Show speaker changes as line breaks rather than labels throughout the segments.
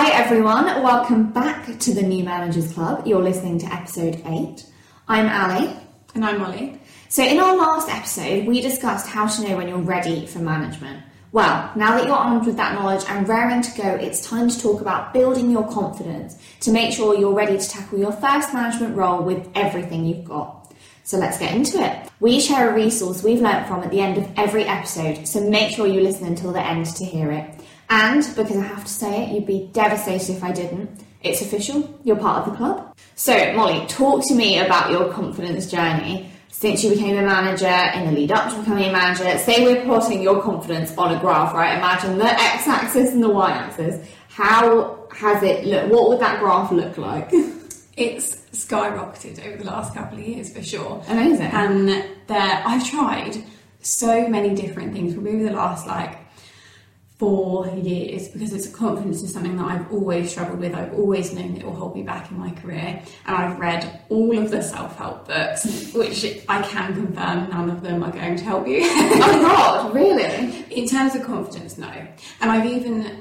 Hi everyone, welcome back to the New Managers Club. You're listening to episode 8. I'm Ali.
And I'm Molly.
So, in our last episode, we discussed how to know when you're ready for management. Well, now that you're armed with that knowledge and raring to go, it's time to talk about building your confidence to make sure you're ready to tackle your first management role with everything you've got. So let's get into it. We share a resource we've learnt from at the end of every episode, so make sure you listen until the end to hear it. And because I have to say it, you'd be devastated if I didn't. It's official, you're part of the club. So, Molly, talk to me about your confidence journey since you became a manager in the lead up to becoming a manager. Say we're plotting your confidence on a graph, right? Imagine the x axis and the y axis. How has it looked? What would that graph look like?
It's skyrocketed over the last couple of years for sure.
Amazing.
And there, I've tried so many different things, probably over the last like four years because it's a confidence is something that I've always struggled with. I've always known it will hold me back in my career. And I've read all of the self help books, which I can confirm none of them are going to help you.
oh God, really?
In terms of confidence, no. And I've even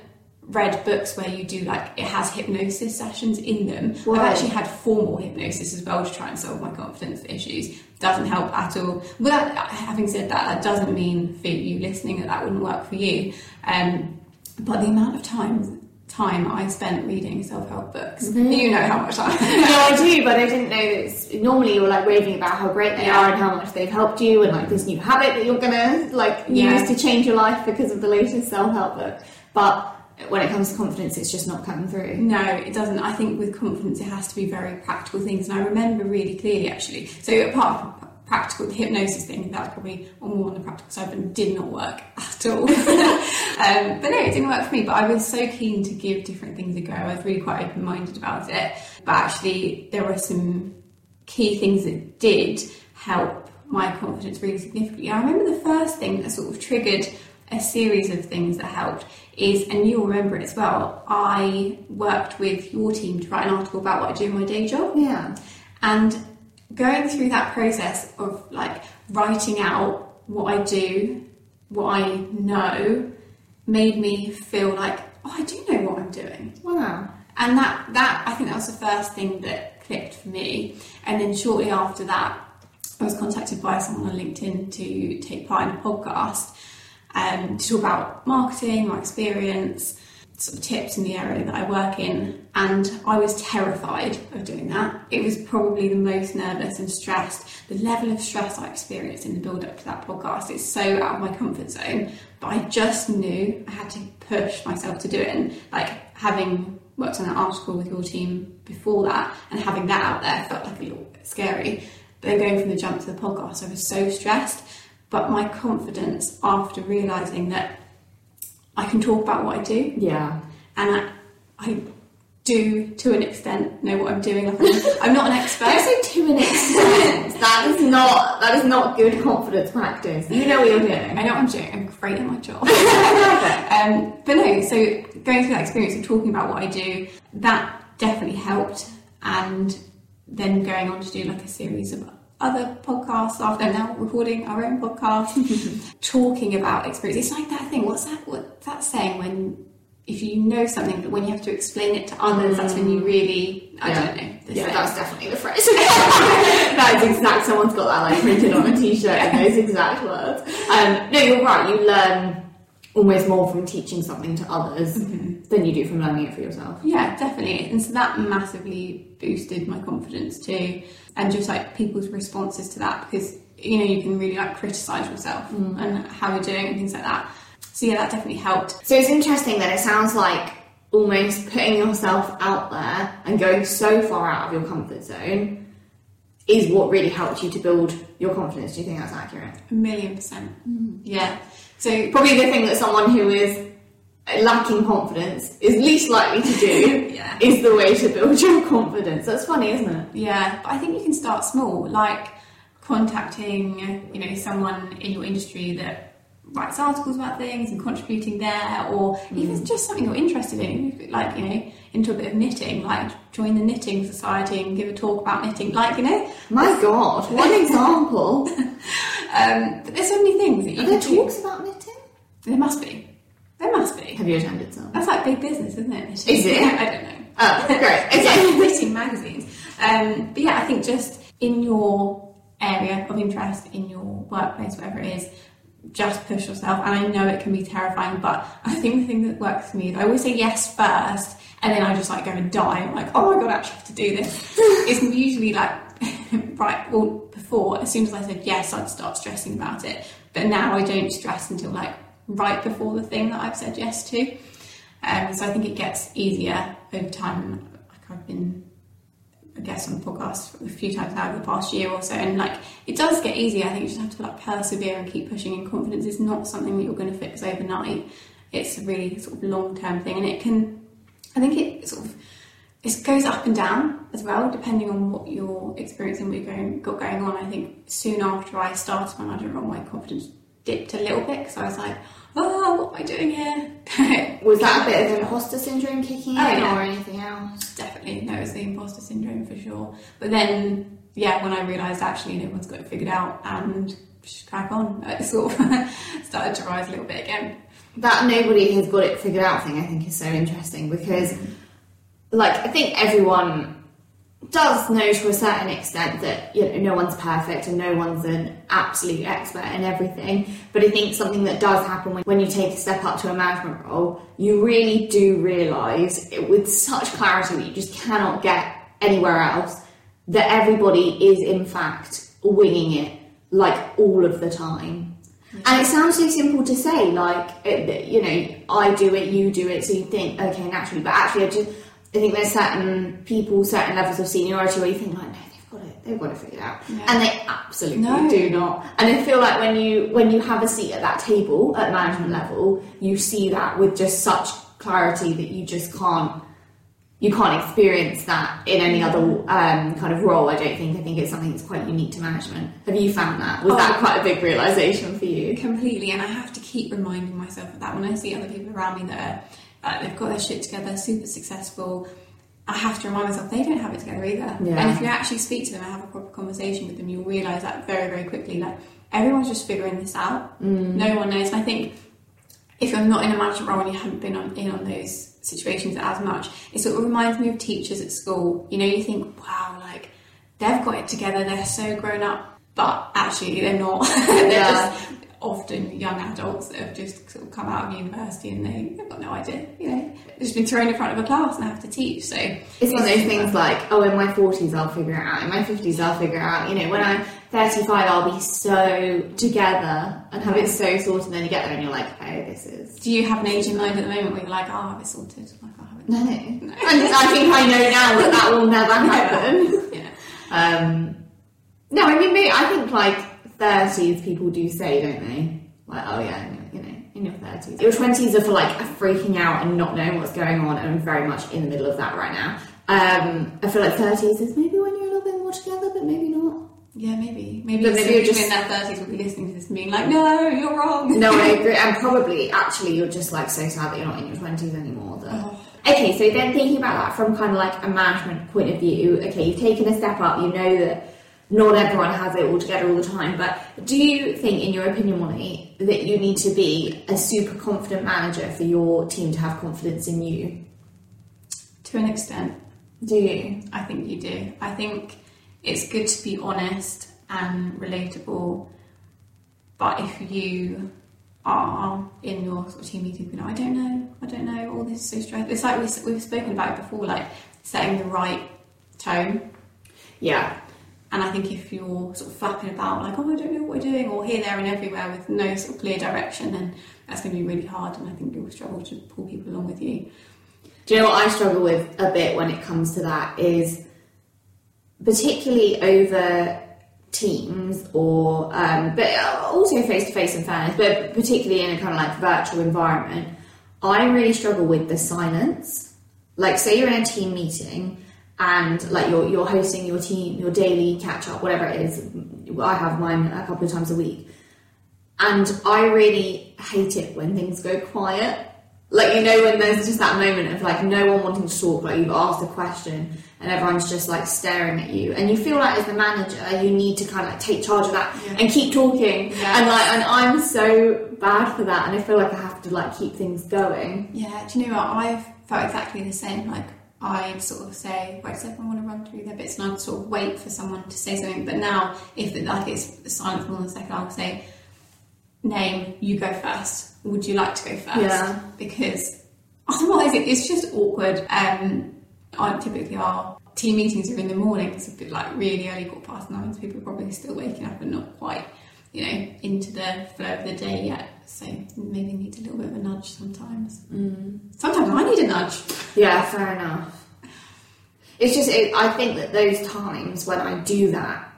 read books where you do like it has hypnosis sessions in them.
Wow.
I've actually had formal hypnosis as well to try and solve my confidence issues. Doesn't help at all. But that, having said that, that doesn't mean for you listening that that wouldn't work for you. Um, but the amount of time time I spent reading self help books, you know how much time.
no, I do, but I didn't know that it's, normally you're like raving about how great they
Yeah.
are and how much they've helped you and like this new habit that you're gonna like
Yeah.
use to change your life because of the latest self help book. But when it comes to confidence, it's just not coming through.
No, it doesn't. I think with confidence, it has to be very practical things. And I remember really clearly, actually. So apart from practical, the hypnosis thing, that's probably more on the practical side, but did not work at all. um, but no, it didn't work for me. But I was so keen to give different things a go. I was really quite open-minded about it. But actually, there were some key things that did help my confidence really significantly. I remember the first thing that sort of triggered a series of things that helped is, and you'll remember it as well, I worked with your team to write an article about what I do in my day job.
Yeah.
And going through that process of like writing out what I do, what I know, made me feel like, oh, I do know what I'm doing.
Wow.
And that, that I think that was the first thing that clicked for me. And then shortly after that, I was contacted by someone on LinkedIn to take part in a podcast um, to talk about marketing, my experience, sort of tips in the area that I work in. And I was terrified of doing that. It was probably the most nervous and stressed. The level of stress I experienced in the build up to that podcast is so out of my comfort zone. But I just knew I had to push myself to do it. And like having worked on an article with your team before that and having that out there felt like a little bit scary. But then going from the jump to the podcast, I was so stressed. But my confidence after realizing that I can talk about what I do
Yeah.
and I, I do to an extent know what I'm doing. I'm, not an expert.
Don't say two minutes. that is not that is not good confidence practice. You know what you're doing.
I know what I'm doing. I'm great at my job. Um, but no, so going through that experience of talking about what I do, that definitely helped. And then going on to do like a series of other podcasts after now recording our own podcast, talking about experience. It's like that thing. What's that? What's that saying when if you know something, but when you have to explain it to others, that's when you really I
Yeah.
don't know.
Yeah,
saying.
that's definitely the phrase. that is exact. Someone's got that like printed on a t-shirt in those exact words. Um, no, you're right. You learn almost more from teaching something to others mm-hmm. than you do from learning it for yourself.
Yeah, definitely. And so that massively boosted my confidence too. And just like people's responses to that because you know, you can really like criticize yourself mm. and how you're doing and things like that. So yeah, that definitely helped.
So it's interesting that it sounds like almost putting yourself out there and going so far out of your comfort zone is what really helped you to build your confidence. Do you think that's accurate?
A million percent. Mm. Yeah. So
Probably the thing that someone who is lacking confidence is least likely to do
Yeah.
is the way to build your confidence. That's funny, isn't it?
Yeah, but I think you can start small, like contacting, you know, someone in your industry that writes articles about things and contributing there, or hmm. even just something you're interested in, like you know, into a bit of knitting, like join the knitting society and give a talk about knitting, like you know.
My God, one example.
Um, but there's so many things that you
Are there
can do.
talks about knitting?
There must be. There must be.
Have you attended some?
That's like big business, isn't it?
Is it?
I don't know.
Oh, great.
It's like writing magazines. Um, but yeah, I think just in your area of interest, in your workplace, whatever it is, just push yourself. And I know it can be terrifying, but I think the thing that works for me is I always say yes first, and then I just like go and die. I'm like, oh my god, I actually have to do this. it's usually like right. Well, before as soon as I said yes, I'd start stressing about it. But now I don't stress until like right before the thing that I've said yes to. Um, so I think it gets easier over time. Like I've been a guest on the podcast a few times now over the past year or so, and like it does get easier. I think you just have to like persevere and keep pushing. And confidence is not something that you're going to fix overnight. It's a really sort of long term thing, and it can. I think it sort of it goes up and down as well, depending on what you're experiencing, what you're going, got going on. I think soon after I started when my manager role, my confidence dipped a little bit because I was like, oh, what am I doing here?
Was that a bit of imposter syndrome kicking in
Oh, yeah.
or anything else?
Definitely, no, it's the imposter syndrome for sure. But then, yeah, when I realised actually no one's got it figured out and just crack on, it sort of started to rise a little bit again.
That nobody has got it figured out thing I think is so interesting because, mm. Like, I think everyone does know to a certain extent that you know no one's perfect and no one's an absolute expert in everything. But I think something that does happen when, when you take a step up to a management role, you really do realise it with such clarity that you just cannot get anywhere else that everybody is in fact winging it like all of the time. And it sounds so simple to say, like it, you know, I do it, you do it, so you think okay naturally. But actually, I just I think there's certain people, certain levels of seniority where you think like, no, they've got it, they've got it figured out,
Yeah.
and they absolutely
No.
do not. And I feel like when you when you have a seat at that table at management level, you see that with just such clarity that you just can't you can't experience that in any other um, kind of role. I don't think. I think it's something that's quite unique to management. Have you found that? Was that
Oh.
quite a big realization for you?
Completely, and I have to keep reminding myself of that when I see other people around me that are, uh, they've got their shit together, super successful. I have to remind myself they don't have it together either.
Yeah.
And if you actually speak to them and have a proper conversation with them, you'll realise that very, very quickly. Like everyone's just figuring this out. No one knows. And I think if you're not in a management role and you haven't been on, in on those situations as much, it sort of reminds me of teachers at school. You know, you think, wow, like they've got it together, they're so grown up, but actually they're not. they're
Yeah.
just often young adults that have just sort of come out of university and they, they've got no idea. You know, they've just been thrown in front of a class and have to teach. So
It's one of those things like, oh, in my 40s I'll figure it out, in my 50s I'll figure it out. You know, when I'm 35 I'll be so together and have it so sorted, and then you get there and you're like, oh, this is.
Do you have an age in mind at the moment where you're like, oh, I have it sorted? Like, I have it.
No. And I think I know now that that will never happen.
Yeah.
Um, no, I mean, maybe, I think like 30s people do say, don't they? Like, oh yeah, you know, in your 30s. Your 20s are for like freaking out and not knowing what's going on, and I'm very much in the middle of that right now. Um, I feel like 30s is maybe when you're a little bit more together, but maybe not.
Yeah, maybe. Maybe,
But maybe you're just-
in their 30s will be listening to this and being like, no, you're wrong.
No, I agree. And probably, actually, you're just like so sad that you're not in your 20s anymore. That...
Oh.
Okay, so then thinking about that from kind of like a management point of view, okay, you've taken a step up, you know that not everyone has it all together all the time, but do you think, in your opinion, Molly, that you need to be a super confident manager for your team to have confidence in you?
To an extent,
Do you?
I think you do. I think it's good to be honest and relatable, but if you are in your sort of team meeting, you know, I don't know, I don't know, all this is so stressful. It's like we, we've spoken about it before, like setting the right tone.
Yeah.
And I think if you're sort of flapping about, like, oh, I don't know what we're doing, or here, there, and everywhere with no sort of clear direction, then that's going to be really hard. And I think you'll struggle to pull people along with you.
Do you know what I struggle with a bit when it comes to that is particularly over teams or um, but also face to face in fairness, but particularly in a kind of like virtual environment, I really struggle with the silence. Like say you're in a team meeting and like you're you're hosting your team your daily catch up, whatever it is. I have mine a couple of times a week. And I really hate it when things go quiet Like you know when there's just that moment of like no one wanting to talk, like you've asked a question and everyone's just like staring at you, and you feel like as the manager you need to kind of like take charge of that
Yeah.
and keep talking,
Yes.
and like and I'm so bad for that, and I feel like I have to like keep things going.
Yeah, do you know what? I've felt exactly the same. Like, I'd sort of say, right, does everyone want to run through their bits? And I'd sort of wait for someone to say something. But now, if it, like it's silent for more than a second, I'll say, name, you go first. Would you like to go first?
Yeah.
Because otherwise, it, it's just awkward. Um, I typically our team meetings are in the morning. It's a bit like really early, quarter past nine. So people are probably still waking up and not quite, you know, into the flow of the day yet. So maybe need a little bit of a nudge sometimes. Mm. Sometimes I need a nudge.
Yeah, fair enough. It's just, it, I think that those times when I do that,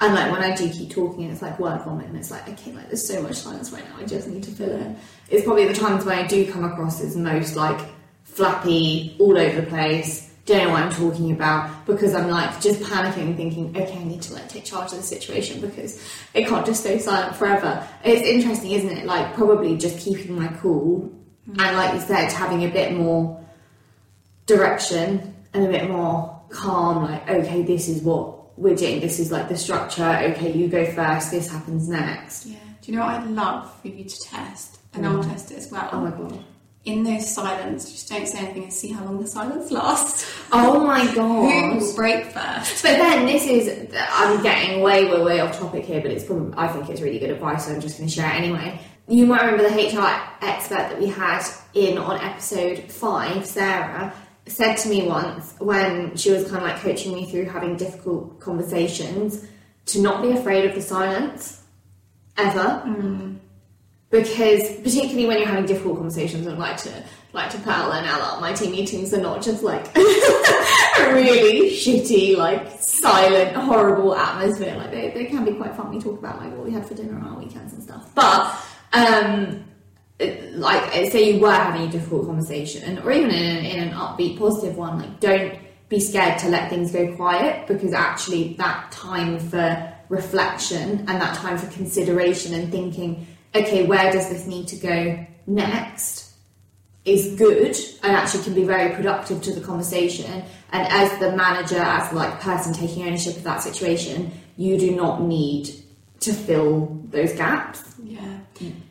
and like when I do keep talking, and it's like word vomit, and it's like, okay, like there's so much silence right now, I just need to fill it. It's probably the times when I do come across as most like flappy, all over the place, don't know what I'm talking about, because I'm like just panicking, thinking, okay, I need to like take charge of the situation because it can't just stay silent forever. It's interesting, isn't it? Like probably just keeping my cool, hmm. and like you said, having a bit more direction and a bit more calm, like, okay, this is what we're doing, this is like the structure, okay, you go first, this happens next.
Yeah. Do you know what I'd love for you to test? And I'll mm. test it as well.
Oh my god.
In those silence, just don't say anything and see how long the silence lasts.
Oh my god!
Who will break first?
But then this is, I'm getting way, way, way off topic here, but it's probably, I think it's really good advice, so I'm just going to share it anyway. You might remember the HR expert that we had in on episode five, Sarah, said to me once when she was kind of like coaching me through having difficult conversations to not be afraid of the silence ever. Mm. Because particularly when you're having difficult conversations, I'd like to like to there now that my team meetings are not just like a really shitty, like silent, horrible atmosphere. Like they, they can be quite fun. We talk about like what we had for dinner on our weekends and stuff. But um like say you were having a difficult conversation or even in, in an upbeat positive one like don't be scared to let things go quiet because actually that time for reflection and that time for consideration and thinking okay where does this need to go next is good and actually can be very productive to the conversation and as the manager as the like person taking ownership of that situation you do not need to fill those gaps
Yeah.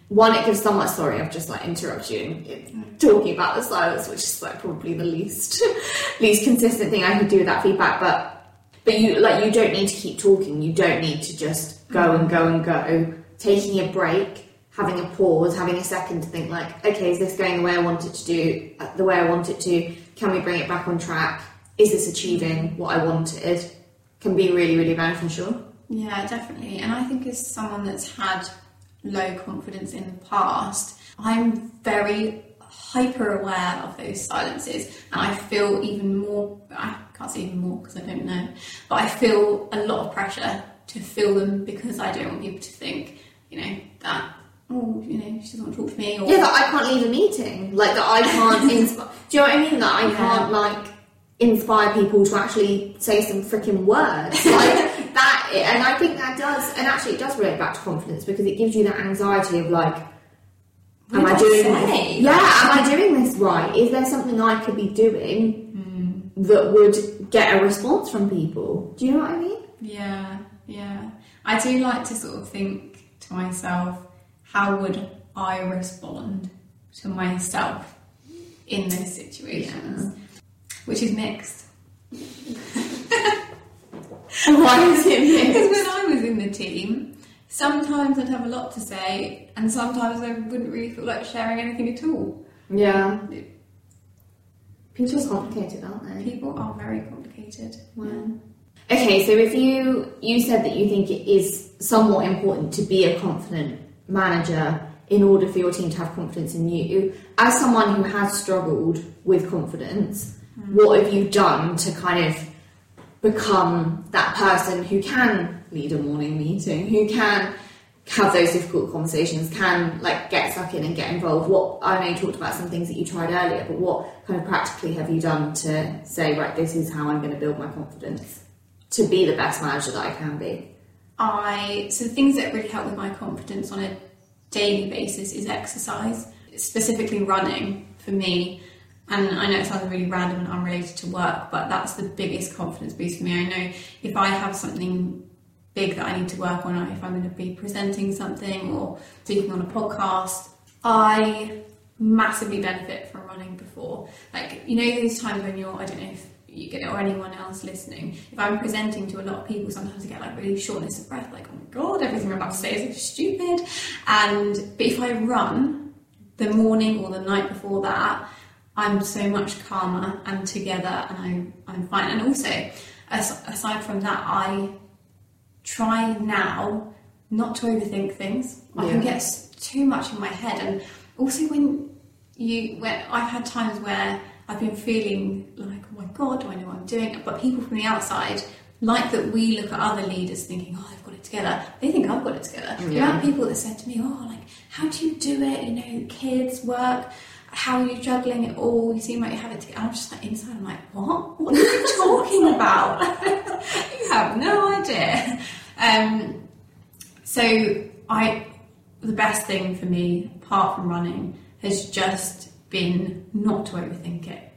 one, it gives someone. Sorry, I've just like interrupted you talking about the silence, which is like probably the least least consistent thing I could do with that feedback. But but you like you don't need to keep talking. You don't need to just go mm-hmm. and go and go. Taking a break, having a pause, having a second to think like, okay, is this going the way I want it to do? uh, The way I want it to? Can we bring it back on track? Is this achieving what I wanted? Can be really really beneficial.
Yeah, definitely. And I think as someone that's had low confidence in the past, I'm very hyper aware of those silences and I feel even more I can't say even more because I don't know but I feel a lot of pressure to fill them because I don't want people to think you know that oh you know she doesn't want to talk to me or
Yeah, that I can't lead a meeting. Like that I can't inspire. Do you know what I mean? That I
Yeah.
can't like inspire people to actually say some freaking words. Like that, and I think that does, and actually it does relate back to confidence because it gives you that anxiety of like,
What
am I
I
doing
say?
Yeah, am I doing this right? Is there something I could be doing hmm. that would get a response from people? Do you know what I mean?
Yeah, yeah. I do like to sort of think to myself, how would I respond to myself in those situations? Which is mixed.
Why is it mixed?
Because when I was in the team, sometimes I'd have a lot to say, and sometimes I wouldn't really feel like sharing anything at all.
Yeah. People are complicated, aren't they?
People are very complicated.
Wow. Okay, so if you you said that you think it is somewhat important to be a confident manager in order for your team to have confidence in you, as someone who has struggled with confidence, hmm. what have you done to kind of become that person who can lead a morning meeting, who can have those difficult conversations, can like get stuck in and get involved. What I know you talked about some things that you tried earlier, but what kind of practically have you done to say, right, this is how I'm going to build my confidence to be the best manager that I can be?
I so the things that really help with my confidence on a daily basis is exercise. specifically running for me, and I know it sounds really random and unrelated to work, but that's the biggest confidence boost for me. I know if I have something big that I need to work on, if I'm going to be presenting something or speaking on a podcast, I massively benefit from running before. Like, you know, those times when you're, I don't know if you get it or anyone else listening, if I'm presenting to a lot of people, sometimes I get like really shortness of breath, like, oh my god, everything I'm about to say is stupid. And, but if I run the morning or the night before that, I'm so much calmer and together and I'm, I'm fine. And also, aside from that, I try now not to overthink things. I can get too much in my head, and also when you when I've had times where I've been feeling like, oh my god, do I know what I'm doing? But people from the outside like that we look at other leaders thinking, oh, they've got it together. They think I've got it together. Yeah. There are people that said to me, oh, like, how do you do it? You know, kids, work. How are you juggling it all? You seem like you have it together. I'm just like inside. I'm like, what? What are you talking about? you have no idea. Um, so I, the best thing for me, apart from running, has just been not to overthink it.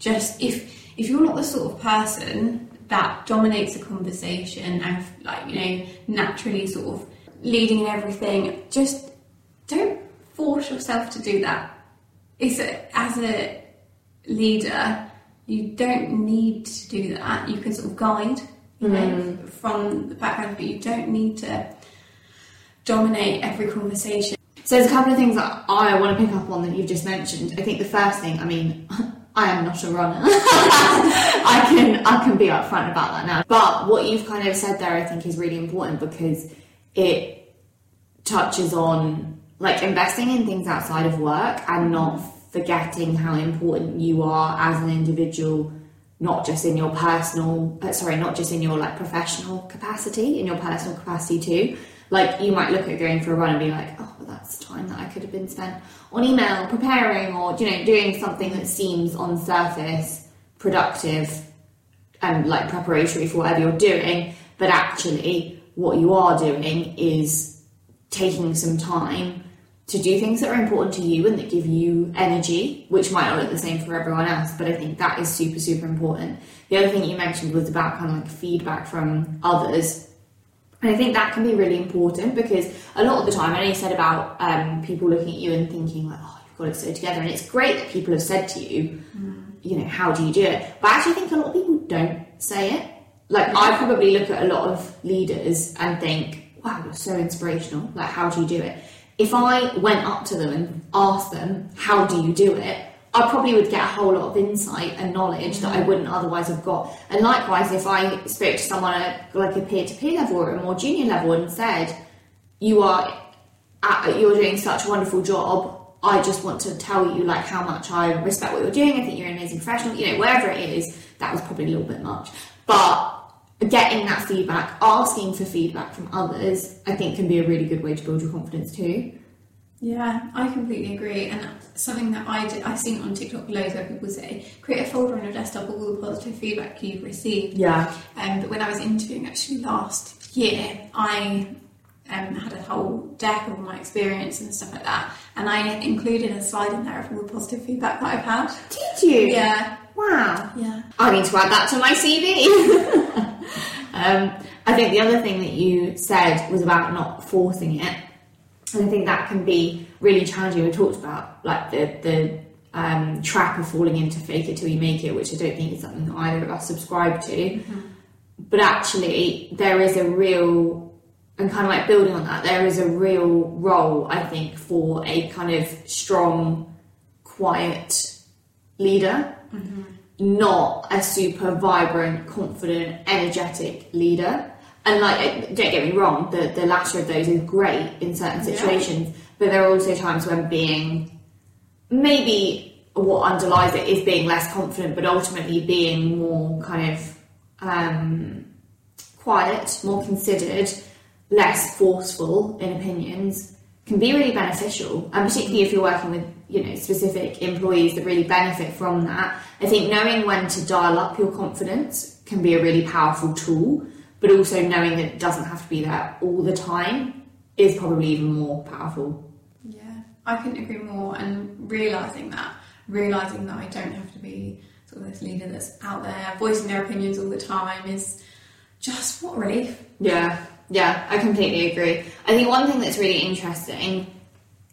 Just if if you're not the sort of person that dominates a conversation and like you know naturally sort of leading in everything, just don't force yourself to do that. It's a, as a leader, you don't need to do that. You can sort of guide, you know, mm. from the background, but you don't need to dominate every conversation.
So there's a couple of things that I want to pick up on that you've just mentioned. I think the first thing, I mean, I am not a runner. I can I can be upfront about that now. But what you've kind of said there, I think, is really important because it touches on like investing in things outside of work and not forgetting how important you are as an individual not just in your personal uh, sorry not just in your like professional capacity in your personal capacity too like you might look at going for a run and be like, oh, that's time that I could have been spent on email preparing or you know doing something that seems on surface productive and like preparatory for whatever you're doing, but actually what you are doing is taking some time to do things that are important to you and that give you energy, which might not look the same for everyone else, but I think that is super, super important. The other thing you mentioned was about kind of like feedback from others and I think that can be really important because a lot of the time, I know you said about um, people looking at you and thinking like, "Oh, you've got it so together," and it's great that people have said to you, mm. you know, "How do you do it?" But I actually think a lot of people don't say it. Like I probably look at a lot of leaders and think, "Wow, you're so inspirational! Like, how do you do it?" If I went up to them and asked them, "How do you do it?" I probably would get a whole lot of insight and knowledge that I wouldn't otherwise have got. And likewise, if I spoke to someone at like a peer to peer level or a more junior level and said, "You are, at, you're doing such a wonderful job. I just want to tell you like how much I respect what you're doing. I think you're an amazing professional. You know, wherever it is, that was probably a little bit much, but." Getting that feedback, asking for feedback from others, I think can be a really good way to build your confidence too.
Yeah, I completely agree. And something that I did, I've seen on TikTok loads where people say, create a folder on your desktop of all the positive feedback you've received.
Yeah.
Um, but when I was interviewing actually last year, I um, had a whole deck of my experience and stuff like that. And I included a slide in there of all the positive feedback that I've had.
Did you?
Yeah.
Wow.
Yeah.
I need to add that to my CV. um, I think the other thing that you said was about not forcing it and I think that can be really challenging. We talked about like the the um, trap of falling into fake it till you make it, which I don't think is something that either of us subscribe to. Mm-hmm. But actually, there is a real, and kind of like building on that, there is a real role, I think, for a kind of strong, quiet leader, mm-hmm. not a super vibrant, confident, energetic leader and like don't get me wrong the the latter of those is great in certain situations yeah. but there are also times when being maybe what underlies it is being less confident but ultimately being more kind of um, quiet more considered less forceful in opinions can be really beneficial. And particularly if you're working with you know specific employees that really benefit from that. I think knowing when to dial up your confidence can be a really powerful tool but also knowing that it doesn't have to be there all the time is probably even more powerful.
Yeah, I couldn't agree more. And realizing that, realizing that I don't have to be sort of this leader that's out there voicing their opinions all the time is just what relief.
Yeah, yeah, I completely agree. I think one thing that's really interesting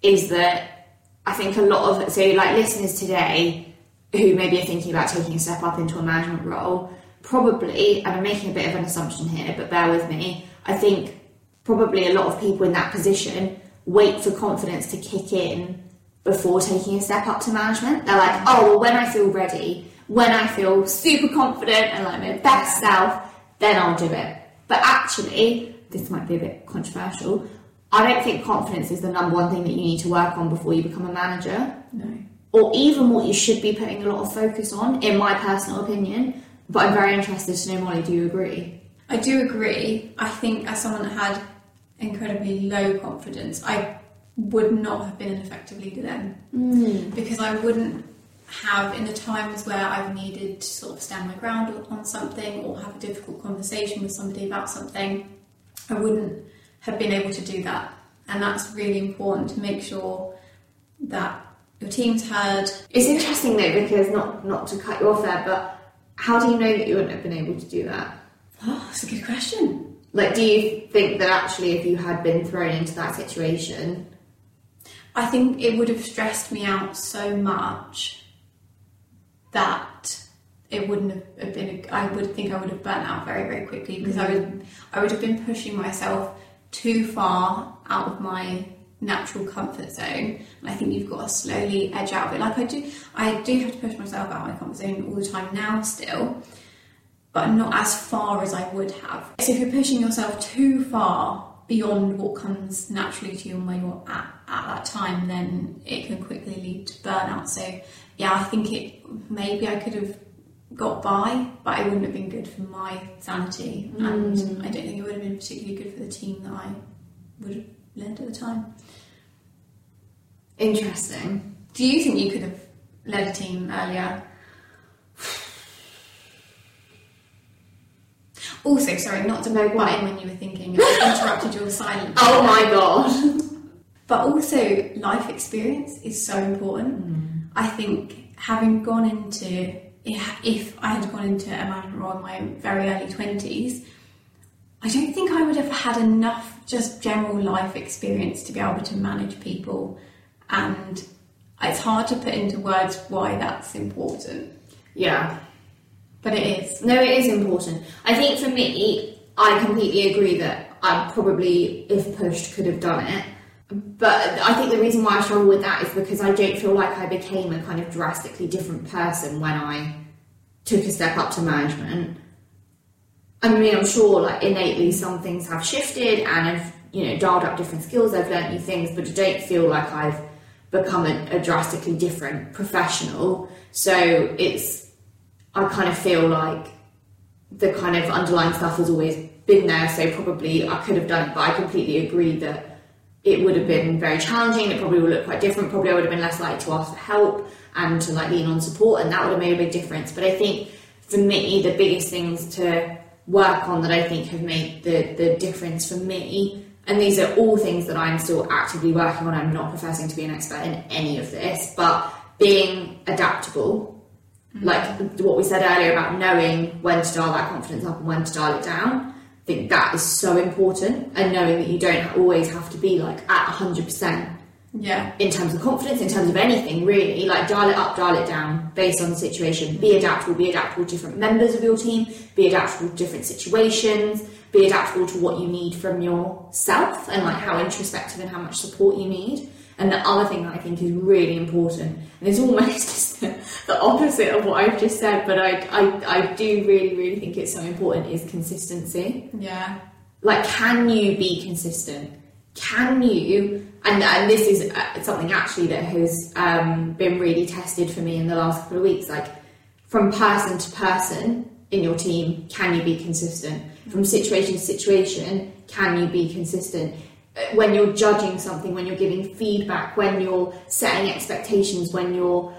is that I think a lot of so like listeners today who maybe are thinking about taking a step up into a management role probably and I'm making a bit of an assumption here, but bear with me. I think probably a lot of people in that position wait for confidence to kick in before taking a step up to management. They're like, oh, well, when I feel ready, when I feel super confident and like my best self, then I'll do it. But actually, this might be a bit controversial. I don't think confidence is the number one thing that you need to work on before you become a manager.
No.
Or even what you should be putting a lot of focus on, in my personal opinion. But I'm very interested to know, Molly, do you agree?
I do agree. I think as someone that had incredibly low confidence, I would not have been an effective leader then.
Mm.
Because I wouldn't have, in the times where I've needed to sort of stand my ground on something or have a difficult conversation with somebody about something, I wouldn't have been able to do that. And that's really important to make sure that your team's heard.
It's interesting though because not not to cut you off there, but how do you know that you wouldn't have been able to do that?
Oh, that's a good question.
Like, do you think that actually, if you had been thrown into that situation,
I think it would have stressed me out so much that it wouldn't have been. I would think I would have burnt out very, very quickly because I mm-hmm. would, I would have been pushing myself too far out of my natural comfort zone. And I think you've got to slowly edge out of it. Like I do, I do have to push myself out of my comfort zone all the time now still, but not as far as I would have. So if you're pushing yourself too far beyond what comes naturally to you and where you're at at that time, then it can quickly lead to burnout. So yeah, I think it maybe I could have got by, but it wouldn't have been good for my sanity, and
Mm.
I don't think it would have been particularly good for the team that I would have at the time.
interesting?
Do you think you could have led a team earlier? Also, sorry, not to
No, go
butt
on.
in when you were thinking, I interrupted your silence.
Oh my god!
But also, life experience is so important. Mm. I think having gone into, if I had gone into a management role in my very early 20s, I don't think I would have had enough just general life experience to be able to manage people. And it's hard to put into words why that's important,
Yeah.
but it is.
No, it is important. I think for me, I completely agree that I probably, if pushed, could have done it. But I think the reason why I struggle with that is because I don't feel like I became a kind of drastically different person when I took a step up to management. I mean, I'm sure like innately some things have shifted and I've, you know, dialed up different skills, I've learnt new things, but I don't feel like I've become a, a drastically different professional. So it's, I kind of feel like the kind of underlying stuff has always been there, so probably I could have done it, but I completely agree that it would have been very challenging. It probably would look quite different. Probably I would have been less likely to ask for help and to like lean on support, and that would have made a big difference. But I think for me, the biggest things to work on that I think have made the the difference for me, and these are all things that I'm still actively working on. I'm not professing to be an expert in any of this, but being adaptable mm-hmm. like what we said earlier about knowing when to dial that confidence up and when to dial it down. I think that is so important, and knowing that you don't always have to be like at 100%
Yeah.
in terms of confidence, in terms of anything really. Like dial it up, dial it down based on the situation. Be adaptable, be adaptable to different members of your team, be adaptable to different situations, be adaptable to what you need from yourself and like how introspective and how much support you need. And the other thing that I think is really important, and it's almost just the, the opposite of what I've just said, but I, I, I do really, really think it's so important, is consistency
Yeah.
like can you be consistent can you and, and this is uh, something actually that has um, been really tested for me in the last couple of weeks like from person to person in your team can you be consistent? From situation to situation can you be consistent? Uh, when you're judging something when you're giving feedback when you're setting expectations when you're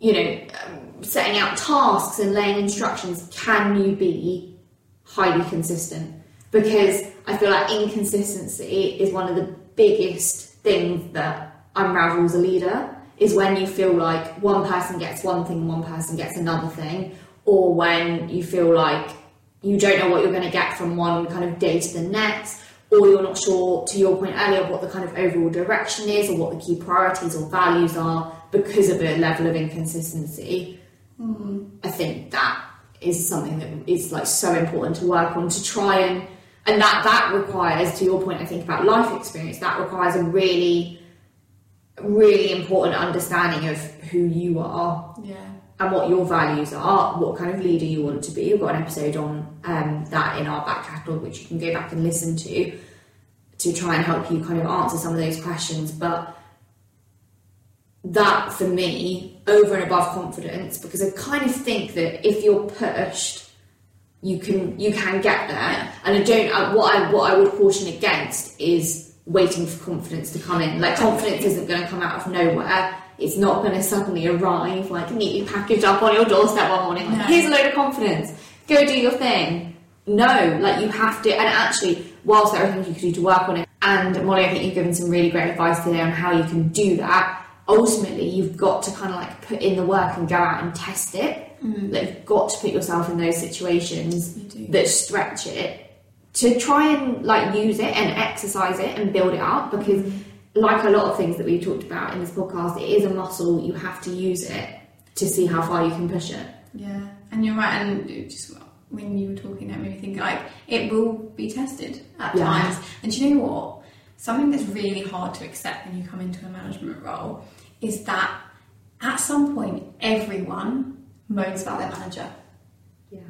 you know um, setting out tasks and laying instructions can you be highly consistent? Because I feel like inconsistency is one of the biggest things that unravels a leader is when you feel like one person gets one thing and one person gets another thing, or when you feel like you don't know what you're going to get from one kind of day to the next, or you're not sure, to your point earlier, what the kind of overall direction is or what the key priorities or values are because of a level of inconsistency. Mm. I think that is something that is like so important to work on to try and and that that requires to your point I think about life experience that requires a really really important understanding of who you are
Yeah.
and what your values are, what kind of leader you want to be. We've got an episode on um, that in our back catalogue, which you can go back and listen to to try and help you kind of answer some of those questions. But that for me, over and above confidence, because I kind of think that if you're pushed, you can you can get there. And I don't. uh, What I what I would caution against is waiting for confidence to come in. Like confidence isn't going to come out of nowhere. It's not going to suddenly arrive like neatly packaged up on your doorstep one morning. Like,
No.
here's a load of confidence. Go do your thing. No, like you have to. And actually, whilst there are things you can do to work on it, and Molly, I think you've given some really great advice today on how you can do that. Ultimately, you've got to kind of like put in the work and go out and test it. Like, you've got to put yourself in those situations that stretch it to try and like use it and exercise it and build it up because like a lot of things that we've talked about in this podcast it is a muscle you have to use it to see how far you can push it
Yeah, and you're right. And just when you were talking, that made me think like it will be tested at
Yeah.
times. And do you know what? Something that's really hard to accept when you come into a management role is that at some point everyone moans about their manager.
yeah.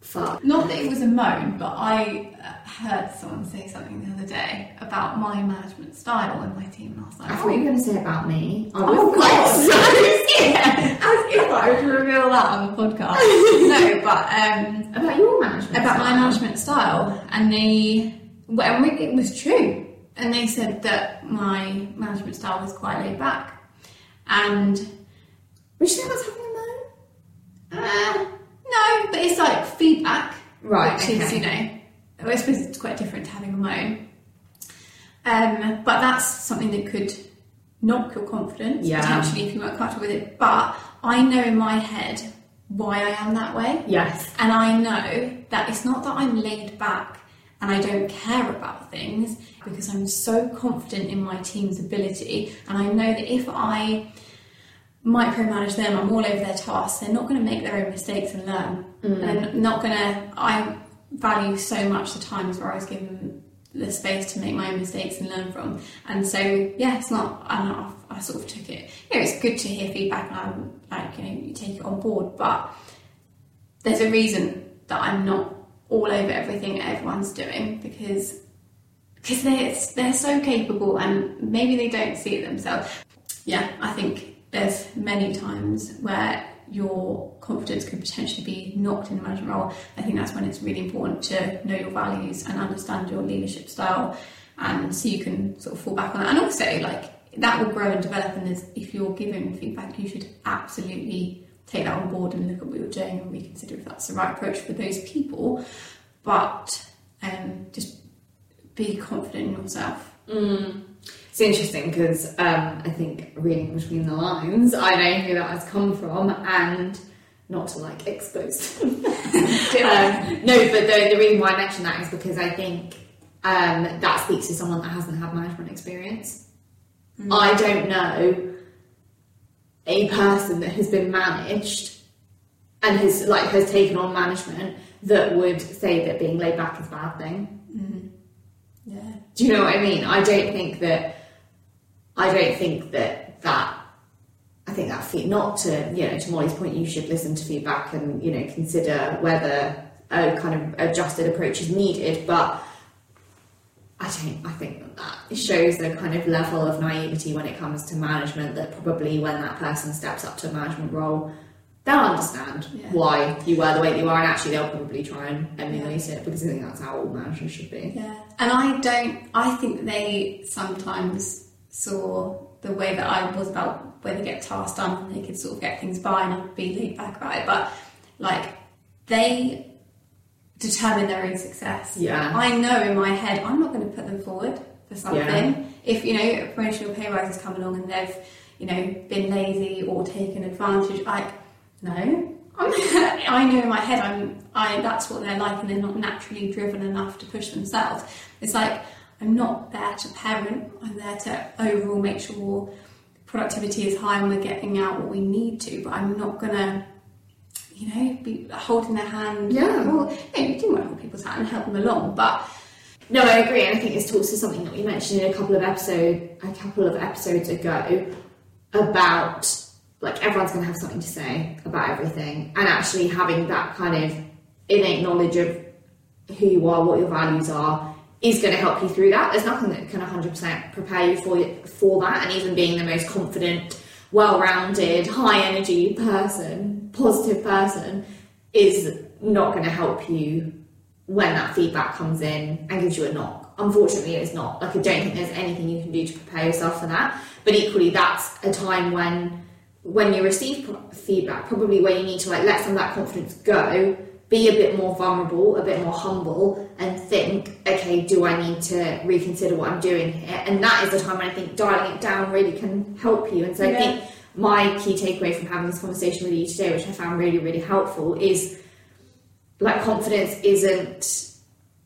Fuck.
Not that it was a moan, but I uh, heard someone say something the other day about my management style in my team, and I was like,
I thought you were going to say about me. I was
oh,
was
God.
like,
as if I would reveal that on the podcast. no, but um,
about your management
about my management style, and they, well, and it was true, and they said that my management style was quite laid back, and
Would you say that's having a moan?
Uh, no, but it's like feedback,
Right,
Which is, you know, I suppose it's quite different to having a moan. Um, but that's something that could knock your confidence
Yeah.
potentially if you weren't comfortable with it. But I know in my head why I am that way.
yes
And I know that it's not that I'm laid back and I don't care about things because I'm so confident in my team's ability. And I know that if I micromanage them, I'm all over their tasks, they're not going to make their own mistakes and learn. Mm. And I'm not going to, I value so much the times where I was given the space to make my own mistakes and learn from. And so, yeah, it's not, I don't know, I sort of took it. You know, it's good to hear feedback and I'm like, you know, you take it on board, but there's a reason that I'm not all over everything everyone's doing because because they're they're so capable and maybe they don't see it themselves. Yeah, I think there's many times where your confidence could potentially be knocked in a management role. I think that's when it's really important to know your values and understand your leadership style, and so you can sort of fall back on that. And also, like that will grow and develop. And if you're giving feedback, you should absolutely take that on board and look at what you're doing and reconsider if that's the right approach for those people. But um, just be confident in yourself.
It's interesting because um, I think reading between the lines, I know who that has come from, and not to like expose. them. um, no, but the, the reason why I mention that is because I think um, that speaks to someone that hasn't had management experience. I don't know a person that has been managed and has like has taken on management that would say that being laid back is a bad thing.
Yeah.
Do you know what I mean? I don't think that. I don't think that that. I think that feed not to you know to Molly's point. You should listen to feedback and you know consider whether a kind of adjusted approach is needed. But I don't. I think that that shows a kind of level of naivety when it comes to management. That probably when that person steps up to a management role, they'll understand
Yeah.
why you were the way that you are, and actually they'll probably try and emulate it because I think that's how all managers should be.
Yeah. And I don't, I think they sometimes saw the way that I was about when they get tasks done and they could sort of get things by and I'd be laid back about it. But like, they determine their own success.
Yeah.
I know in my head I'm not going to put them forward for something. If you know a promotion or pay rise has come along and they've you know been lazy or taken advantage, like no, I know in my head I'm I that's what they're like and they're not naturally driven enough to push themselves. It's like I'm not there to parent, I'm there to overall make sure productivity is high and we're getting out what we need to, but I'm not gonna you know, be holding their hand.
Yeah.
Well, know, you do want to hold people's hand and help them along, but
No, I agree, and I think this talks to something that we mentioned in a couple of episode, a couple of episodes ago, about like everyone's going to have something to say about everything, and actually having that kind of innate knowledge of who you are, what your values are, is going to help you through that. There's nothing that can 100% prepare you for for that, and even being the most confident, well-rounded, high-energy person, positive person, is not going to help you when that feedback comes in and gives you a knock. Unfortunately, it's not. Like, I don't think there's anything you can do to prepare yourself for that. But equally, that's a time when, when you receive feedback, probably where you need to like let some of that confidence go, be a bit more vulnerable, a bit more humble, and think, okay, do I need to reconsider what I'm doing here? And that is the time when I think dialing it down really can help you. And so I think my key takeaway from having this conversation with you today, which I found really, really helpful, is like confidence isn't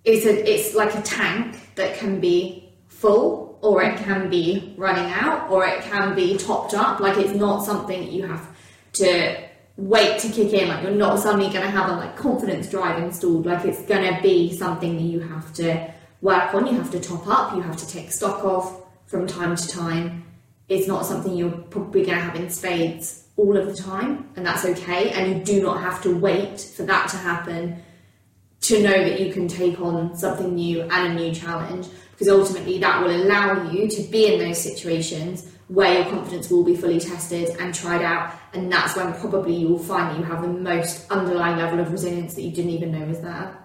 it's a it's like a tank that can be full or it can be running out or it can be topped up like it's not something that you have to wait to kick in like you're not suddenly going to have a like confidence drive installed like it's going to be something that you have to work on you have to top up you have to take stock of from time to time it's not something you're probably going to have in spades all of the time, and that's okay. And you do not have to wait for that to happen to know that you can take on something new and a new challenge, because ultimately that will allow you to be in those situations where your confidence will be fully tested and tried out, and that's when probably you will find that you have the most underlying level of resilience that you didn't even know was there.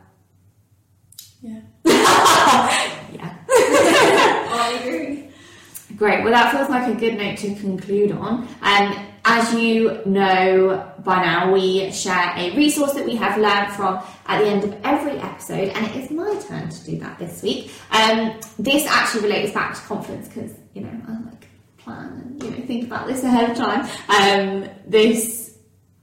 yeah.
Yeah.
I agree.
Great. Well, that feels like a good note to conclude on. Um, as you know by now, we share a resource that we have learned from at the end of every episode, and it is my turn to do that this week. Um, this actually relates back to confidence because you know I like plan and you know think about this ahead of time. Um, this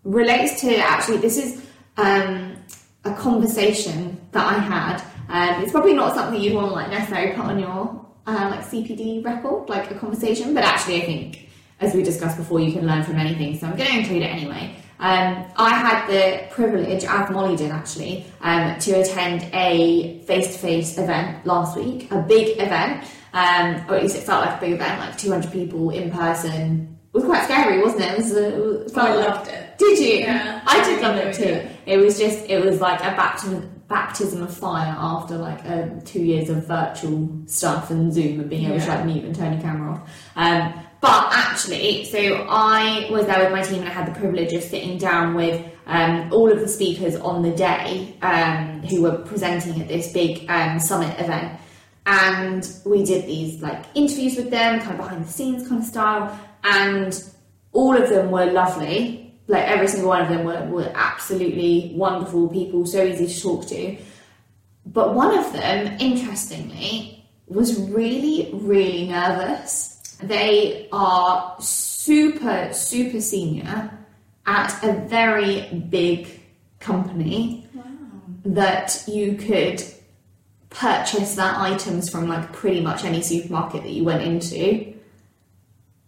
relates to actually this is um, a conversation that I had. Um, it's probably not something you'd want to like necessarily put on your uh, like CPD record, like a conversation, but actually I think as we discussed before, you can learn from anything, so I'm going to include it anyway. Um, I had the privilege, as Molly did actually, um, to attend a face-to-face event last week, a big event, um, or at least it felt like a big event, like 200 people in person. It was quite scary, wasn't it? It, was, uh, it felt
I
like-
loved it.
Did you?
Yeah,
I
I
did love it too.
it.
It was just, it was like a baptism, baptism of fire after like um, two years of virtual stuff and Zoom and being able to like mute and turn your camera off. Um, but actually, so I was there with my team and I had the privilege of sitting down with um, all of the speakers on the day um, who were presenting at this big um, summit event. And we did these like interviews with them, kind of behind the scenes kind of style. And all of them were lovely. Like every single one of them were, were absolutely wonderful people, so easy to talk to. But one of them, interestingly, was really, really nervous. They are super, super senior at a very big company that you could purchase that items from like pretty much any supermarket that you went into.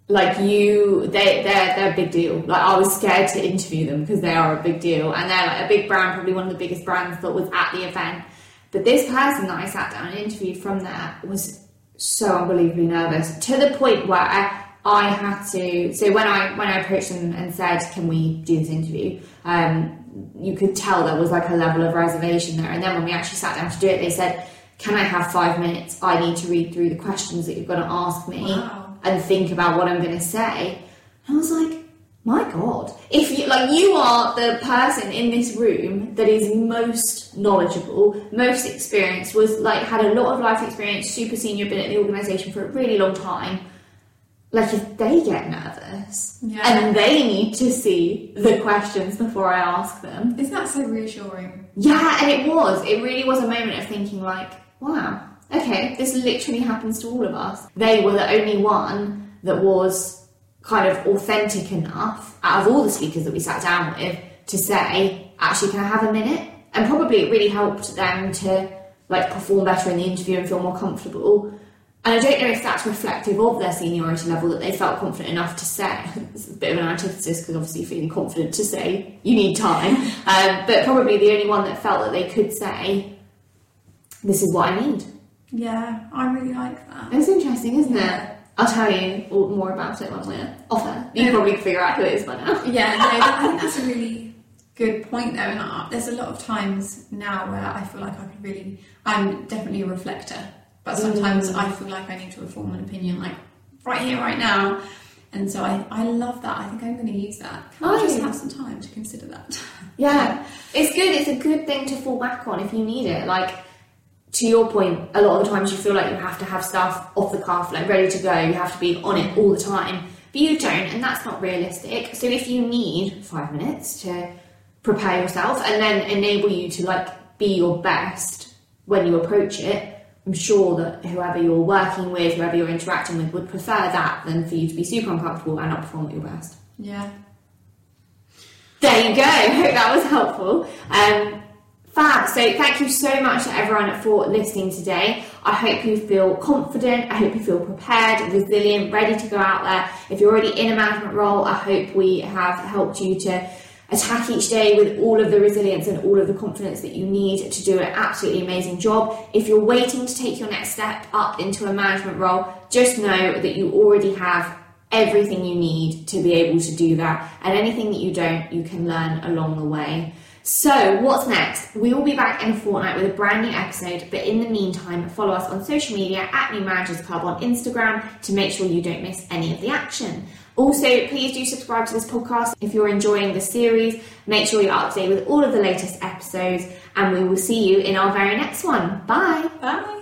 Like you they they're they're a big deal. Like i was scared to interview them because they are a big deal. And they're like a big brand probably one of the biggest brands that was at the event. But this person that i sat down and interviewed from there was so unbelievably nervous to the point where i had to so when i when i approached them and said can we do this interview? Um you could tell there was like a level of reservation there. And then when we actually sat down to do it they said can i have five minutes i need to read through the questions that you're going to ask me
Wow.
and think about what I'm going to say. And I was like, my God, if you like, you are the person in this room that is most knowledgeable, most experienced, was like had a lot of life experience, super senior, been at the organisation for a really long time. Like, if they get nervous
Yeah.
and they need to see the questions before I ask them,
Isn't that so reassuring?
yeah, and it was. It really was a moment of thinking, like, wow, okay, this literally happens to all of us. They were the only one that was kind of authentic enough out of all the speakers that we sat down with to say, actually, can I have a minute? And probably it really helped them to like perform better in the interview and feel more comfortable. And I don't know if that's reflective of their seniority level that they felt confident enough to say. It's a bit of an antithesis because obviously feeling confident to say you need time, um, but probably the only one that felt that they could say, "This is what I need."
Yeah, I really like that.
It's interesting, isn't
Yeah.
it? I'll tell you more about it when we're off air. You can probably figure out who it is by now.
Yeah, no, I think that's a really good point though. And I, there's a lot of times now where I feel like I could really, I'm definitely a reflector, but sometimes
Mm.
I feel like I need to form an opinion like right here, right now. And so I, I love that. I think I'm going to use that. Can I
Oh,
just
yeah.
have some time to consider that?
Yeah, it's good. It's a good thing to fall back on if you need it. Like to your point, a lot of the times you feel like you have to have stuff off the cuff, like ready to go. You have to be on it all the time, but you don't, and that's not realistic. So if you need five minutes to prepare yourself and then enable you to like be your best when you approach it, I'm sure that whoever you're working with, whoever you're interacting with, would prefer that than for you to be super uncomfortable and not perform at your best.
yeah.
There you go. Hope that was helpful. Um, fab. So thank you so much to everyone for listening today. I hope you feel confident. I hope you feel prepared, resilient, ready to go out there. If you're already in a management role, I hope we have helped you to attack each day with all of the resilience and all of the confidence that you need to do an absolutely amazing job. If you're waiting to take your next step up into a management role, just know that you already have everything you need to be able to do that. And anything that you don't, you can learn along the way. So, what's next? We will be back in a fortnight with a brand new episode, but in the meantime, follow us on social media at New Managers Club on Instagram to make sure you don't miss any of the action. Also, please do subscribe to this podcast if you're enjoying the series. Make sure you're up to date with all of the latest episodes, and we will see you in our very next one. Bye.
Bye.